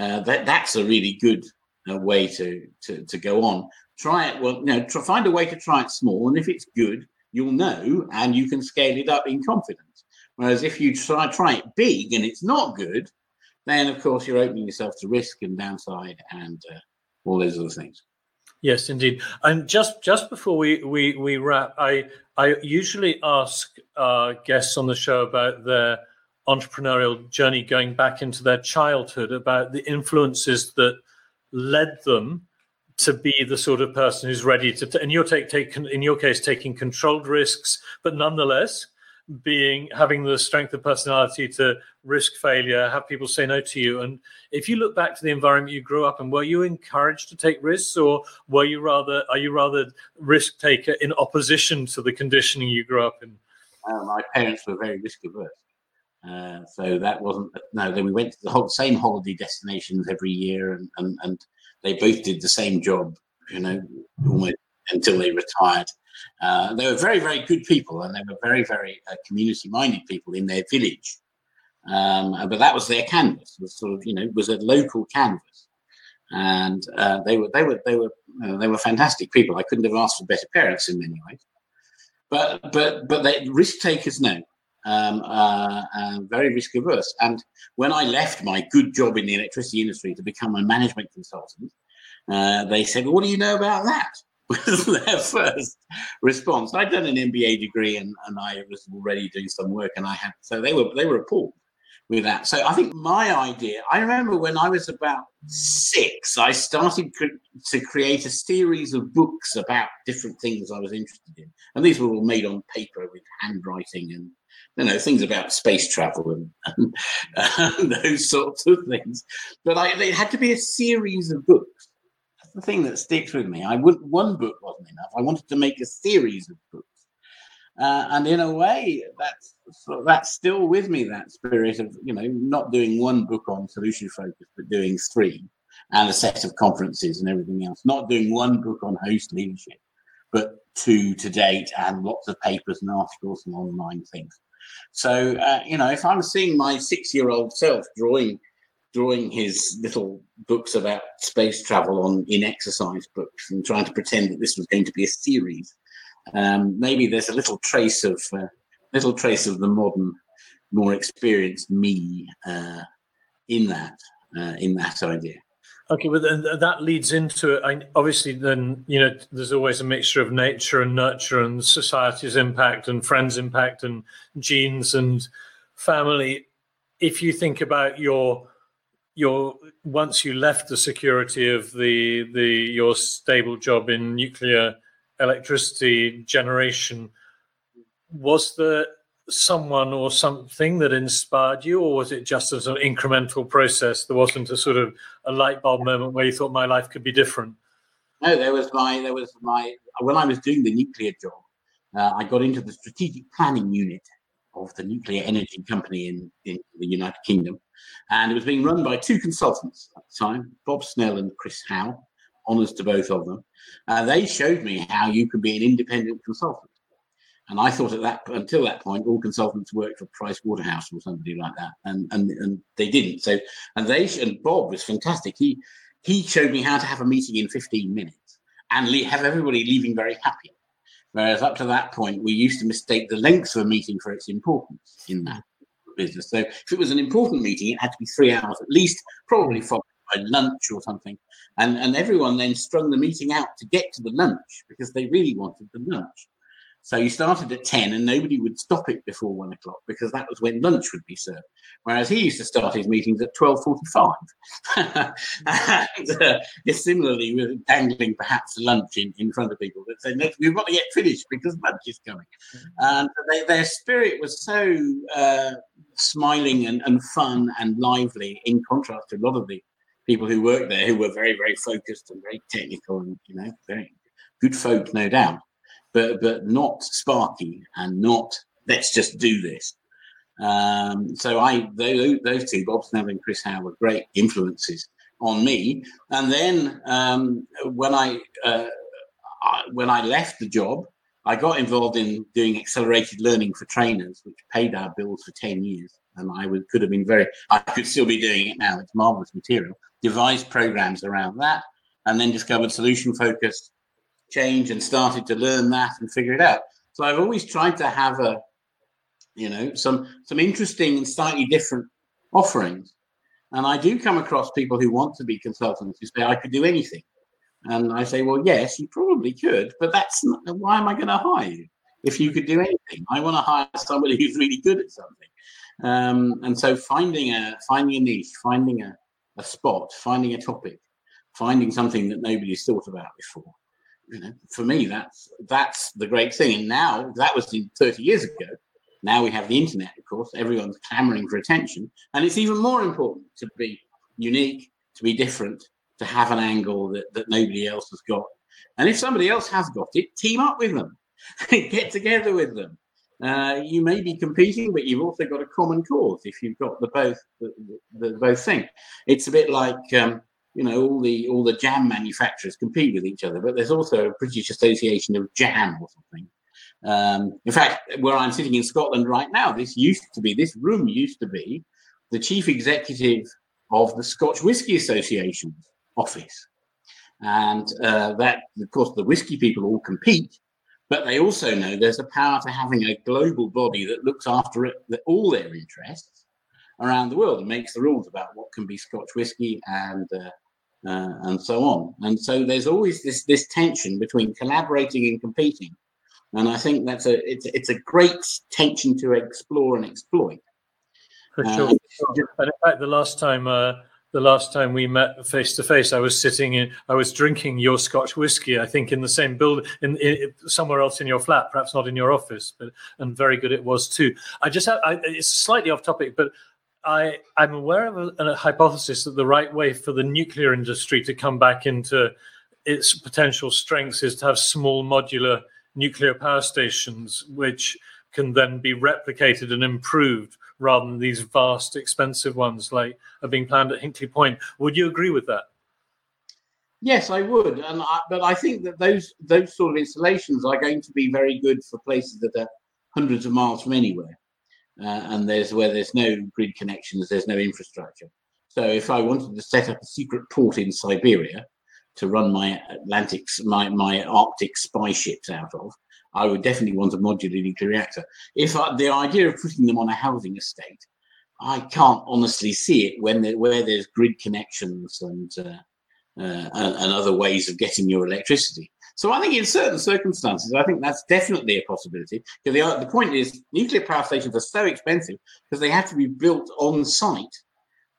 Uh, that that's a really good uh, way to, to to go on try it. Well, you know, try, find a way to try it small, and if it's good, you'll know, and you can scale it up in confidence. Whereas if you try try it big and it's not good, then of course you're opening yourself to risk and downside and uh, all those other things.
Yes, indeed. And just just before we we we wrap, I I usually ask uh, guests on the show about their entrepreneurial journey going back into their childhood, about the influences that led them to be the sort of person who's ready to, and you're take, take in your case taking controlled risks, but nonetheless being having the strength of personality to risk failure, have people say no to you. And if you look back to the environment you grew up in, were you encouraged to take risks, or were you rather are you rather risk taker in opposition to the conditioning you grew up in?
Uh, my parents were very risk averse. Uh, so that wasn't no. Then we went to the whole, same holiday destinations every year, and, and and they both did the same job, you know, almost until they retired. Uh, they were very, very good people, and they were very, very uh, community-minded people in their village. Um, but that was their canvas. Was sort of, you know, was a local canvas, and uh, they were, they were, they were, uh, they were fantastic people. I couldn't have asked for better parents in many ways. But, but, but they risk takers know. Um, uh, uh, very risk averse. And when I left my good job in the electricity industry to become a management consultant, uh, they said, well, "What do you know about that?" [LAUGHS] was their first response. I'd done an MBA degree and, and I was already doing some work, and I had so they were they were appalled with that. So I think my idea. I remember when I was about six, I started to create a series of books about different things I was interested in, and these were all made on paper with handwriting and you know things about space travel and, and, and [LAUGHS] those sorts of things. But I, they had to be a series of books. That's the thing that sticks with me. I wouldn't, one book wasn't enough. I wanted to make a series of books. Uh, and in a way, that's that's still with me. That spirit of you know not doing one book on solution focus, but doing three, and a set of conferences and everything else. Not doing one book on host leadership, but two to date, and lots of papers and articles and online things. So, uh, you know, if I'm seeing my six year old self drawing drawing his little books about space travel on in exercise books and trying to pretend that this was going to be a series, um, maybe there's a little trace of uh, little trace of the modern, more experienced me uh, in that uh, in that idea.
Okay, well, then that leads into it. Obviously, then you know, there's always a mixture of nature and nurture, and society's impact, and friends' impact, and genes and family. If you think about your your once you left the security of the the your stable job in nuclear electricity generation, was there someone or something that inspired you, or was it just as an incremental process? There wasn't a sort of a light bulb moment where you thought my life could be different.
No, there was my there was my when I was doing the nuclear job, uh, I got into the strategic planning unit of the nuclear energy company in, in the United Kingdom, and it was being run by two consultants at the time, Bob Snell and Chris Howe. Honours to both of them. Uh, they showed me how you could be an independent consultant. And I thought at that until that point, all consultants worked for Price Waterhouse or somebody like that, and and and they didn't. So and they and Bob was fantastic. He he showed me how to have a meeting in 15 minutes, and le- have everybody leaving very happy. Whereas up to that point, we used to mistake the length of a meeting for its importance in that business. So if it was an important meeting, it had to be three hours at least, probably followed by lunch or something. And, and everyone then strung the meeting out to get to the lunch because they really wanted the lunch. So you started at 10 and nobody would stop it before one o'clock because that was when lunch would be served. Whereas he used to start his meetings at 12.45. [LAUGHS] and uh, similarly, with dangling perhaps lunch in, in front of people that said, we've got to get finished because lunch is coming. And they, their spirit was so uh, smiling and, and fun and lively in contrast to a lot of the people who worked there who were very, very focused and very technical and, you know, very good folk, no doubt but but not sparky and not let's just do this. Um, so I those, those two, Bob Snell and Chris Howe, were great influences on me. And then um, when I, uh, I when I left the job, I got involved in doing accelerated learning for trainers, which paid our bills for ten years. And I would, could have been very, I could still be doing it now. It's marvelous material. Devised programs around that, and then discovered solution focused change and started to learn that and figure it out. So I've always tried to have a, you know, some some interesting and slightly different offerings. And I do come across people who want to be consultants who say I could do anything. And I say, well, yes, you probably could, but that's not, why am I going to hire you if you could do anything? I want to hire somebody who's really good at something. Um, and so finding a finding a niche, finding a, a spot, finding a topic, finding something that nobody's thought about before, you know, for me, that's that's the great thing. And now that was 30 years ago. Now we have the internet, of course. Everyone's clamoring for attention, and it's even more important to be unique, to be different, to have an angle that, that nobody else has got. And if somebody else has got it, team up with them, [LAUGHS] get together with them. Uh, you may be competing, but you've also got a common cause if you've got the both the, the, the both thing. It's a bit like um, you know all the all the jam manufacturers compete with each other but there's also a british association of jam or something. Um, in fact where i'm sitting in scotland right now this used to be this room used to be the chief executive of the scotch whisky association's office. And uh, that of course the whisky people all compete but they also know there's a power to having a global body that looks after it, all their interests around the world and makes the rules about what can be Scotch whisky and uh, uh, and so on. And so there's always this this tension between collaborating and competing, and I think that's a it's it's a great tension to explore and exploit.
For uh, sure. and in fact, the last time. Uh, the last time we met face to face, I was sitting in, I was drinking your Scotch whiskey. I think in the same building, in, in, somewhere else in your flat, perhaps not in your office, but and very good it was too. I just have, I, it's slightly off topic, but I, I'm aware of a, a, hypothesis that the right way for the nuclear industry to come back into its potential strengths is to have small modular nuclear power stations, which can then be replicated and improved rather than these vast, expensive ones like are being planned at Hinkley Point. Would you agree with that?
Yes, I would, and I, but I think that those those sort of installations are going to be very good for places that are hundreds of miles from anywhere and there's where there's no grid connections, there's no infrastructure. So if I wanted to set up a secret port in Siberia to run my Atlantic, my, my Arctic spy ships out of, I would definitely want a modular nuclear reactor. If I, the idea of putting them on a housing estate, I can't honestly see it when there, where there's grid connections and, uh, uh, and, and other ways of getting your electricity. So I think in certain circumstances, I think that's definitely a possibility. Because the, the point is, nuclear power stations are so expensive because they have to be built on site.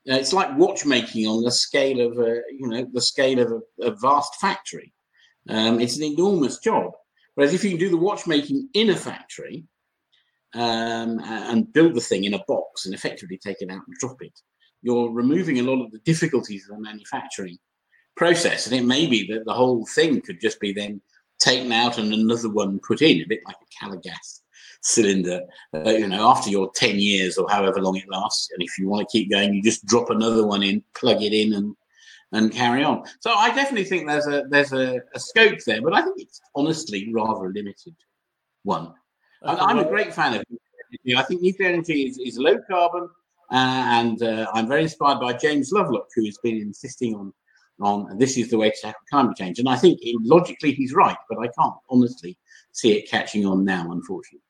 Uh, it's like watchmaking on the scale of a, you know, the scale of a, a vast factory. Um, it's an enormous job. Whereas if you can do the watchmaking in a factory um, and build the thing in a box and effectively take it out and drop it, you're removing a lot of the difficulties of the manufacturing process. And it may be that the whole thing could just be then taken out and another one put in, a bit like a Calor gas cylinder. Uh, you know, after your 10 years or however long it lasts, and if you want to keep going, you just drop another one in, plug it in, and and carry on. So I definitely think there's a there's a, a scope there, but I think it's honestly rather a limited one. I'm a great fan of I think nuclear energy is, is low carbon, uh, and uh, I'm very inspired by James Lovelock, who has been insisting on on this is the way to tackle climate change. And I think logically he's right, but I can't honestly see it catching on now, unfortunately.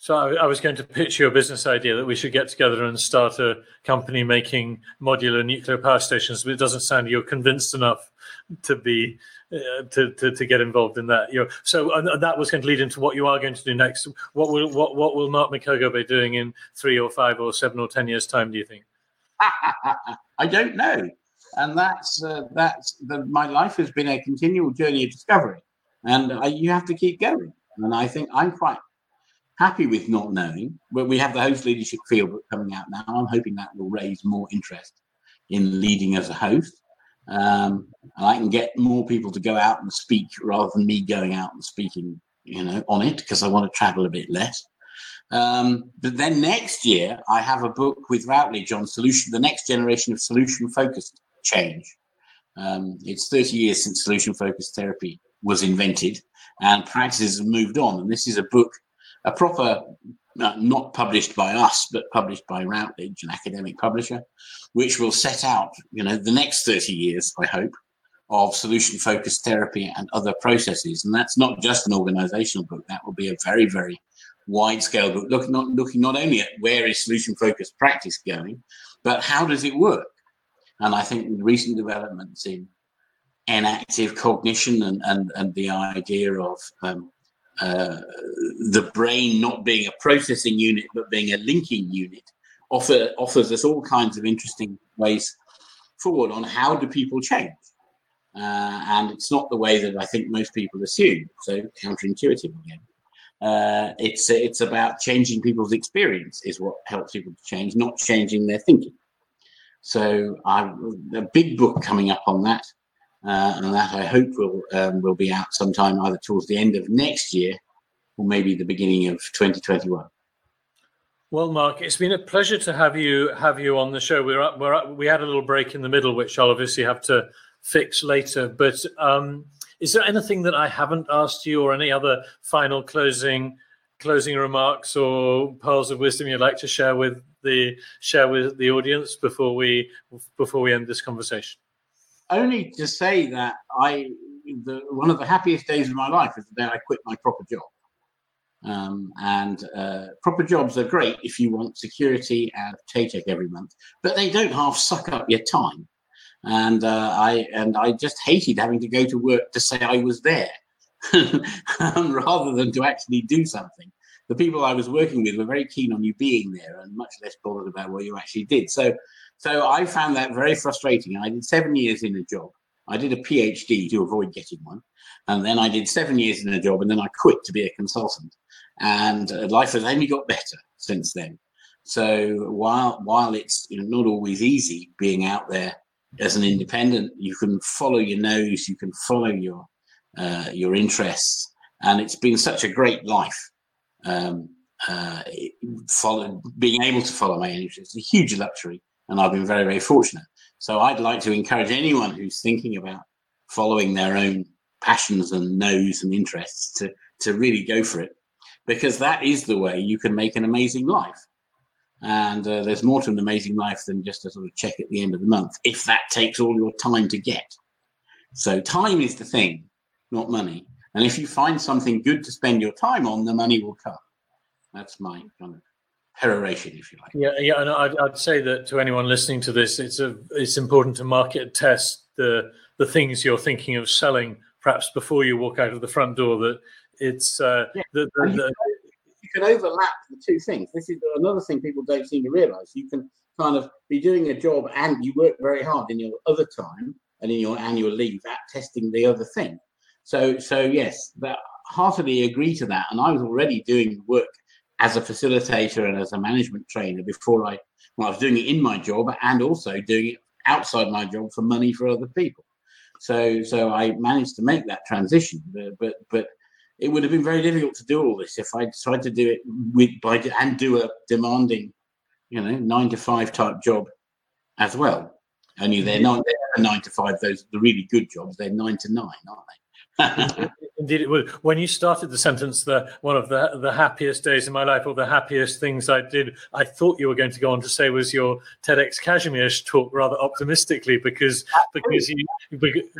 So I, was going to pitch your business idea that we should get together and start a company making modular nuclear power stations, but it doesn't sound you're convinced enough to be uh, to, to, to get involved in that. You know, so that was going to lead into what you are going to do next. What will what what will Mark McKergow be doing in three or five or seven or ten years time? Do you think? [LAUGHS]
I don't know, and that's uh, that's the, my life has been a continual journey of discovery, and I, you have to keep going. And I think I'm quite happy with not knowing. But we have the host leadership field coming out now. I'm hoping that will raise more interest in leading as a host. Um, and I can get more people to go out and speak rather than me going out and speaking, you know, on it because I want to travel a bit less. Um, but then next year, I have a book with Routledge on solution, the next generation of solution focused change. Um, it's 30 years since solution focused therapy was invented and practices have moved on. And this is a book a proper, uh, not published by us, but published by Routledge, an academic publisher, which will set out, you know, the next 30 years, I hope, of solution focused therapy and other processes. And that's not just an organizational book, that will be a very, very wide scale book, looking not, looking not only at where is solution focused practice going, but how does it work? And I think recent developments in enactive cognition and, and, and the idea of um, uh, the brain not being a processing unit but being a linking unit offer, offers us all kinds of interesting ways forward on how do people change. Uh, and it's not the way that i think most people assume so counterintuitive again. Uh, it's it's about changing people's experience is what helps people to change not changing their thinking so i've a big book coming up on that uh, and that I hope will um, will be out sometime either towards the end of next year or maybe the beginning of 2021.
Well, Mark, it's been a pleasure to have you have you on the show. We're up, we're up, we had a little break in the middle, which I'll obviously have to fix later. But um, is there anything that I haven't asked you, or any other final closing closing remarks or pearls of wisdom you'd like to share with the share with the audience before we before we end this conversation?
only to say that I, the, one of the happiest days of my life is the day I quit my proper job. Um, and uh, proper jobs are great if you want security and paycheck every month, but they don't half suck up your time. And uh, I and I just hated having to go to work to say I was there, [LAUGHS] rather than to actually do something. The people I was working with were very keen on you being there and much less bothered about what you actually did. So so I found that very frustrating. I did seven years in a job. I did a PhD to avoid getting one. And then I did seven years in a job and then I quit to be a consultant. And uh, life has only got better since then. So while while it's not always easy being out there as an independent, you can follow your nose, you can follow your uh, your interests, and it's been such a great life. Um, uh, follow, being able to follow my interests is a huge luxury, and I've been very, very fortunate. So I'd like to encourage anyone who's thinking about following their own passions and knows and interests to, to really go for it, because that is the way you can make an amazing life. And uh, there's more to an amazing life than just a sort of check at the end of the month, if that takes all your time to get. So time is the thing, not money. And if you find something good to spend your time on, the money will come. That's my kind of peroration, if you like.
Yeah, yeah, and I'd, I'd, say that to anyone listening to this, it's a it's important to market test the the things you're thinking of selling, perhaps before you walk out of the front door. That it's uh, yeah. the, the,
the, you can overlap the two things. This is another thing people don't seem to realise. You can kind of be doing a job and you work very hard in your other time and in your annual leave at testing the other thing. So, so yes, that heartily agree to that. And I was already doing work as a facilitator and as a management trainer before I, well, I was doing it in my job and also doing it outside my job for money for other people. So, so I managed to make that transition, but, but, but it would have been very difficult to do all this if I tried to do it with by and do a demanding, you know, nine to five type job as well. Only they're mm-hmm. not they're nine to five. Those the really good jobs. They're nine to nine, aren't they?
Indeed, it. When you started the sentence, the one of the the happiest days in my life, or the happiest things I did, I thought you were going to go on to say was your TEDx Kazimierz talk, rather optimistically, because because you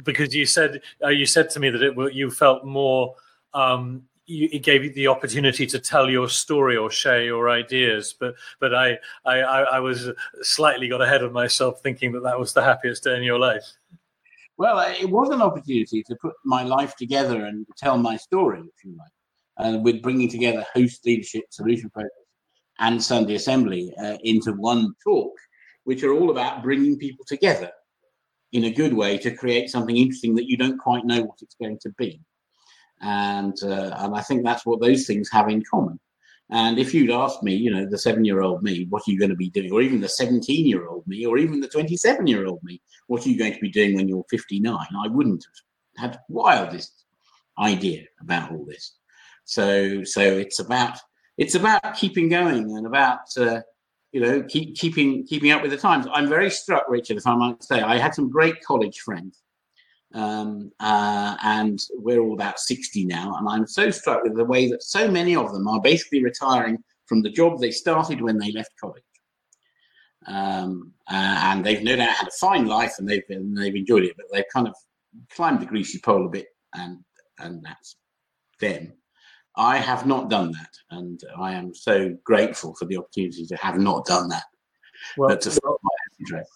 because you said uh, you said to me that it you felt more. Um, it gave you the opportunity to tell your story or share your ideas, but but I I, I was slightly got ahead of myself, thinking that that was the happiest day in your life.
Well, it was an opportunity to put my life together and tell my story, if you like, and with bringing together host leadership, solution focus, and Sunday Assembly uh, into one talk, which are all about bringing people together in a good way to create something interesting that you don't quite know what it's going to be. And uh, and I think that's what those things have in common. And if you'd asked me, you know, the seven year old me, what are you going to be doing? Or even the 17 year old me, or even the 27 year old me, what are you going to be doing when you're 59? I wouldn't have had wildest idea about all this. So, so it's about, it's about keeping going and about, uh, you know, keep, keeping, keeping up with the times. I'm very struck, Richard, if I might say, I had some great college friends um, uh, and we're all about 60 now. And I'm so struck with the way that so many of them are basically retiring from the job they started when they left college. Um, uh, and they've no doubt had a fine life and they've been, they've enjoyed it, but they've kind of climbed the greasy pole a bit, and and that's them. I have not done that, and I am so grateful for the opportunity to have not done that. Well, but to my interest.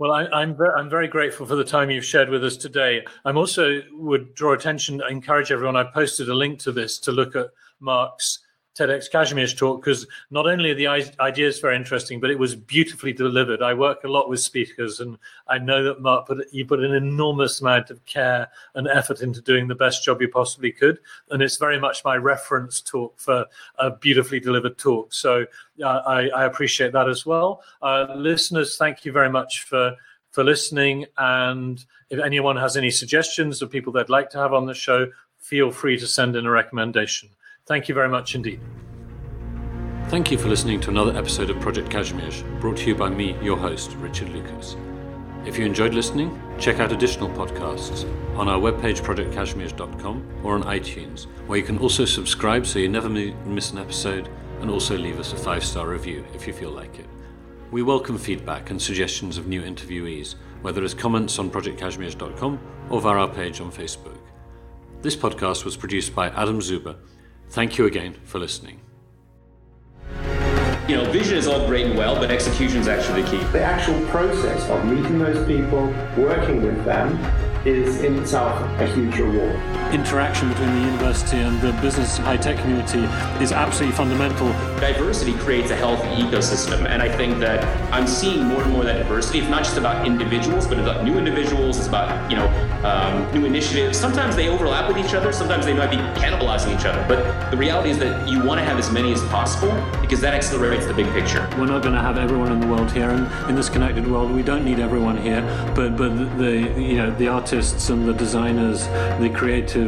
Well, I, am I'm, I'm very grateful for the time you've shared with us today. I'm also would draw attention, encourage everyone. I posted a link to this to look at Mark's TEDx Kazimierz's talk because not only are the ideas very interesting, but it was beautifully delivered. I work a lot with speakers, and I know that Mark put you put an enormous amount of care and effort into doing the best job you possibly could, and it's very much my reference talk for a beautifully delivered talk. So uh, I, I, appreciate that as well. Uh, listeners, thank you very much for for listening, and if anyone has any suggestions of people they'd like to have on the show, feel free to send in a recommendation. Thank you very much indeed. Thank you for listening to another episode of Project Kazimierz, brought to you by me, your host, Richard Lucas. If you enjoyed listening, check out additional podcasts on our webpage projectkazimierz.com or on iTunes, where you can also subscribe so you never miss an episode and also leave us a five star review if you feel like it. We welcome feedback and suggestions of new interviewees, whether as comments on projectkazimierz.com or via our page on Facebook. This podcast was produced by Adam Zuber Thank you again for listening.
You know, vision is all great and well, but execution is actually the key.
The actual process of meeting those people, working with them, is in itself a huge reward.
Interaction between the university and the business and high tech community is absolutely fundamental.
Diversity creates a healthy ecosystem, and I think that I'm seeing more and more that diversity. It's not just about individuals, but it's about new individuals. It's about you know um, new initiatives. Sometimes they overlap with each other. Sometimes they might be cannibalizing each other. But the reality is that you want to have as many as possible because that accelerates the big picture.
We're not going to have everyone in the world here, and in this connected world, we don't need everyone here. But but the you know the artists artists and the designers, the creatives,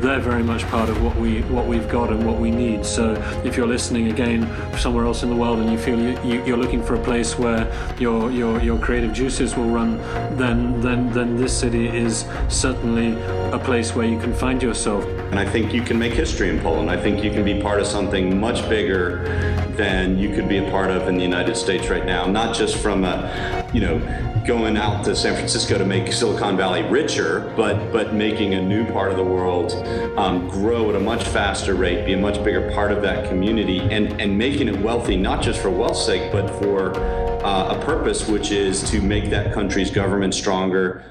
they're very much part of what we what we've got and what we need. So if you're listening again somewhere else in the world and you feel you, you, are looking for a place where your your your creative juices will run, then then then this city is certainly a place where you can find yourself.
And I think you can make history in Poland. I think you can be part of something much bigger than you could be a part of in the United States right now. Not just from a, you know, going out to San Francisco to make Silicon Valley richer, but but making a new part of the world um, grow at a much faster rate, be a much bigger part of that community, and and making it wealthy not just for wealth's sake, but for uh, a purpose, which is to make that country's government stronger,